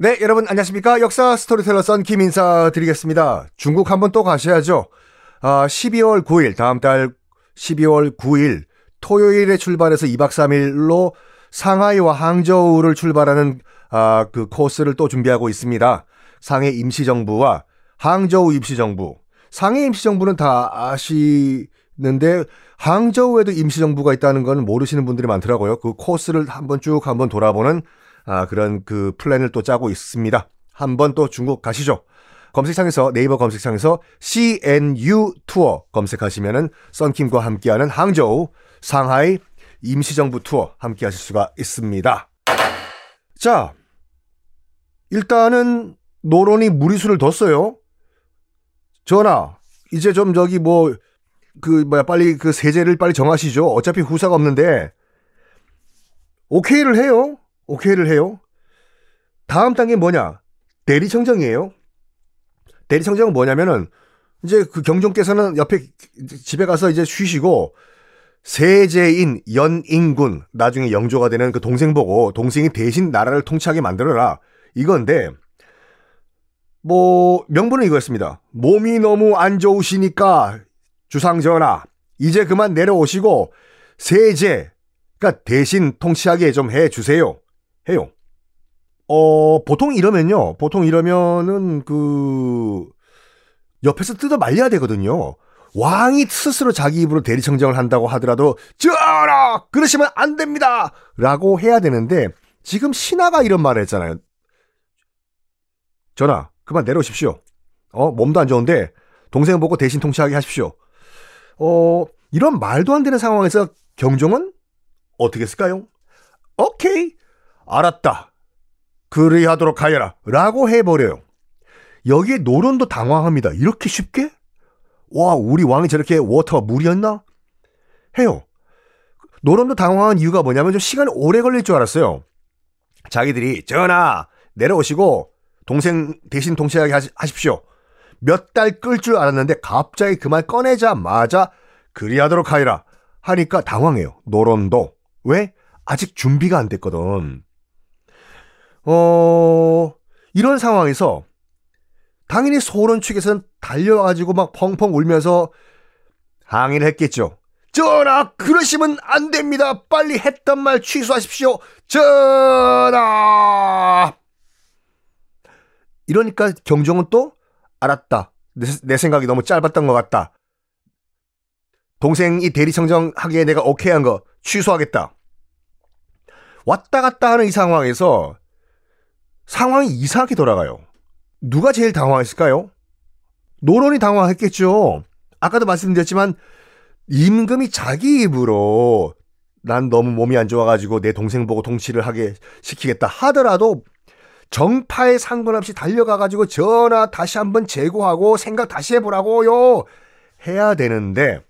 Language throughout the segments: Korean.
네, 여러분 안녕하십니까? 역사 스토리텔러 썬킴 인사 드리겠습니다. 중국 한번 또 가셔야죠. 아, 12월 9일, 다음 달 12월 9일 토요일에 출발해서 2박 3일로 상하이와 항저우를 출발하는 아, 그 코스를 또 준비하고 있습니다. 상해 임시정부와 항저우 임시정부. 상해 임시정부는 다 아시는데 항저우에도 임시정부가 있다는 건 모르시는 분들이 많더라고요. 그 코스를 한번 쭉 한번 돌아보는 아, 그런 그 플랜을 또 짜고 있습니다. 한번 또 중국 가시죠. 검색창에서 네이버 검색창에서 CNU 투어 검색하시면은 썬킴과 함께하는 항저우, 상하이 임시정부 투어 함께 하실 수가 있습니다. 자, 일단은 노론이 무리수를 뒀어요. 전하, 이제 좀 저기 뭐, 그, 뭐야, 빨리 그 세제를 빨리 정하시죠. 어차피 후사가 없는데, 오케이를 해요. 오케이를 해요. 다음 단계 뭐냐? 대리 청정이에요. 대리 청정은 뭐냐면은 이제 그 경종께서는 옆에 집에 가서 이제 쉬시고 세제인 연인군 나중에 영조가 되는 그 동생 보고 동생이 대신 나라를 통치하게 만들어라 이건데 뭐 명분은 이거였습니다. 몸이 너무 안 좋으시니까 주상전하 이제 그만 내려오시고 세제 그러니까 대신 통치하게 좀 해주세요. 해요. 어, 보통 이러면요. 보통 이러면은 그 옆에서 뜯어 말려야 되거든요. 왕이 스스로 자기 입으로 대리청정을 한다고 하더라도 전하 그러시면 안 됩니다! 라고 해야 되는데 지금 신하가 이런 말을 했잖아요. 전하 그만 내려오십시오. 어 몸도 안 좋은데 동생 보고 대신 통치하게 하십시오. 어 이런 말도 안 되는 상황에서 경종은 어떻게 했을까요? 오케이 알았다. 그리하도록 하여라. 라고 해버려요. 여기에 노론도 당황합니다. 이렇게 쉽게? 와, 우리 왕이 저렇게 워터가 물이었나? 해요. 노론도 당황한 이유가 뭐냐면 좀 시간이 오래 걸릴 줄 알았어요. 자기들이, 전하, 내려오시고, 동생 대신 통치하게 하십시오. 몇 달 끌 줄 알았는데 갑자기 그 말 꺼내자마자 그리하도록 하여라 하니까 당황해요. 노론도. 왜? 아직 준비가 안 됐거든. 어, 이런 상황에서 당연히 소론 측에서는 달려가지고 막 펑펑 울면서 항의를 했겠죠. 전하, 그러시면 안 됩니다. 빨리 했던 말 취소하십시오. 전하! 이러니까 경종은 또 알았다. 내, 내 생각이 너무 짧았던 것 같다. 동생이 대리청정 하기에 내가 오케이 한 거 취소하겠다. 왔다 갔다 하는 이 상황에서 상황이 이상하게 돌아가요. 누가 제일 당황했을까요? 노론이 당황했겠죠. 아까도 말씀드렸지만 임금이 자기 입으로 난 너무 몸이 안 좋아가지고 내 동생 보고 통치를 하게 시키겠다 하더라도 정파에 상관없이 달려가가지고 전화 다시 한번 재고하고 생각 다시 해보라고요 해야 되는데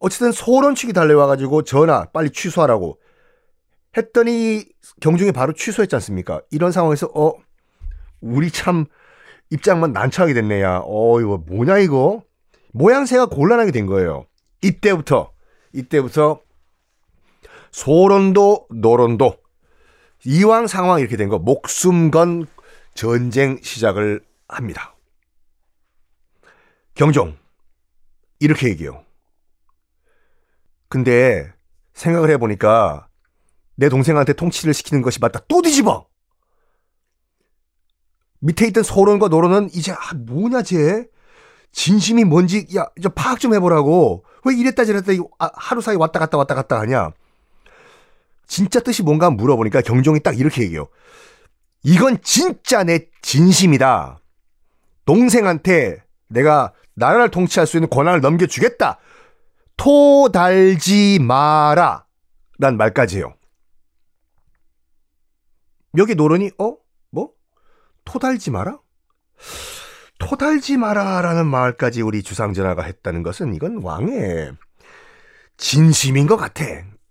어쨌든 소론 측이 달려와가지고 전화 빨리 취소하라고 했더니 경중이 바로 취소했지 않습니까? 이런 상황에서 어 우리 참 입장만 난처하게 됐네야. 어 이거 뭐냐 이거 모양새가 곤란하게 된 거예요. 이때부터 이때부터 소론도 노론도 이왕 상황 이렇게 된 거 목숨 건 전쟁 시작을 합니다. 경종 이렇게 얘기해요. 근데 생각을 해보니까 내 동생한테 통치를 시키는 것이 맞다. 또 뒤집어! 밑에 있던 소론과 노론은 이제 아 뭐냐 쟤? 진심이 뭔지 야 저 파악 좀 해보라고. 왜 이랬다 저랬다 아, 하루 사이 왔다 갔다 왔다 갔다 하냐? 진짜 뜻이 뭔가 물어보니까 경종이 딱 이렇게 얘기해요. 이건 진짜 내 진심이다. 동생한테 내가 나라를 통치할 수 있는 권한을 넘겨주겠다. 토 달지 마라. 란 말까지 해요 여기 노론이 어? 뭐? 토 달지 마라? 토달지 마라라는 말까지 우리 주상전하가 했다는 것은 이건 왕의 진심인 것 같아.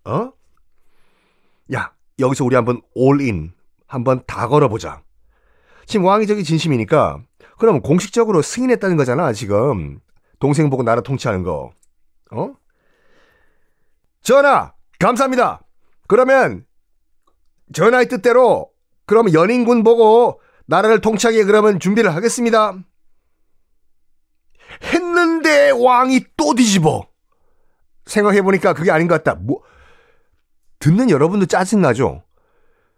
어? 야, 여기서 우리 한번 올인 한번 다 걸어보자. 지금 왕이 저기 진심이니까 그럼 공식적으로 승인했다는 거잖아, 지금. 동생 보고 나라 통치하는 거. 어? 전하, 감사합니다. 그러면 전하의 뜻대로 그럼 연인군 보고 나라를 통치하게 그러면 준비를 하겠습니다. 했는데 왕이 또 뒤집어. 생각해보니까 그게 아닌 것 같다. 뭐, 듣는 여러분도 짜증나죠?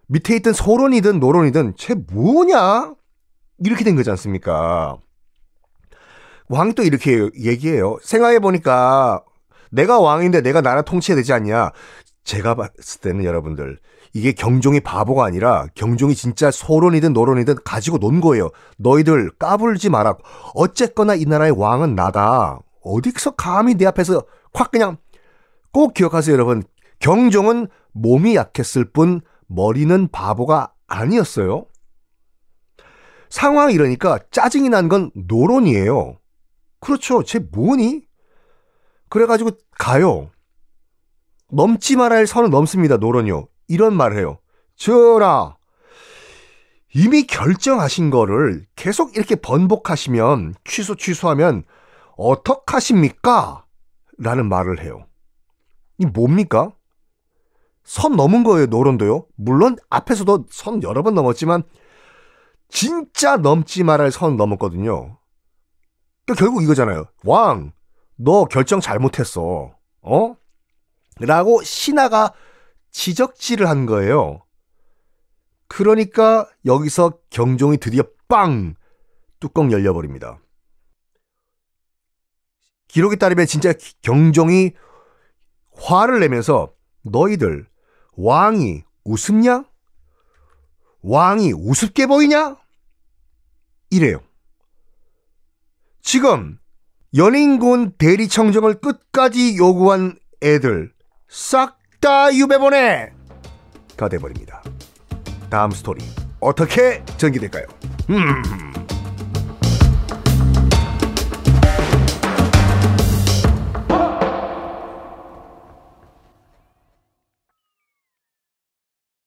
밑에 있던 소론이든 노론이든 쟤 뭐냐? 이렇게 된 거지 않습니까? 왕이 또 이렇게 얘기해요. 생각해보니까 내가 왕인데 내가 나라 통치해야 되지 않냐? 제가 봤을 때는 여러분들 이게 경종이 바보가 아니라 경종이 진짜 소론이든 노론이든 가지고 논 거예요. 너희들 까불지 마라. 어쨌거나 이 나라의 왕은 나다. 어디서 감히 내 앞에서 확 그냥 꼭 기억하세요, 여러분. 경종은 몸이 약했을 뿐 머리는 바보가 아니었어요. 상황이 이러니까 짜증이 난 건 노론이에요. 그렇죠. 쟤 뭐니? 그래가지고 가요. 넘지 말아야 할 선을 넘습니다, 노론이요. 이런 말을 해요. 전하, 이미 결정하신 거를 계속 이렇게 번복하시면, 취소, 취소하면, 어떡하십니까? 라는 말을 해요. 이 뭡니까? 선 넘은 거예요, 노론도요. 물론 앞에서도 선 여러 번 넘었지만, 진짜 넘지 말아야 선 넘었거든요. 그러니까 결국 이거잖아요. 왕, 너 결정 잘못했어. 어? 라고 신하가 지적질을 한 거예요. 그러니까 여기서 경종이 드디어 빵! 뚜껑 열려버립니다. 기록에 따르면 진짜 경종이 화를 내면서 너희들 왕이 우습냐? 왕이 우습게 보이냐? 이래요. 지금 연인군 대리청정을 끝까지 요구한 애들 싹 다 유배보내! 가 돼버립니다. 다음 스토리 어떻게 전개될까요? 음.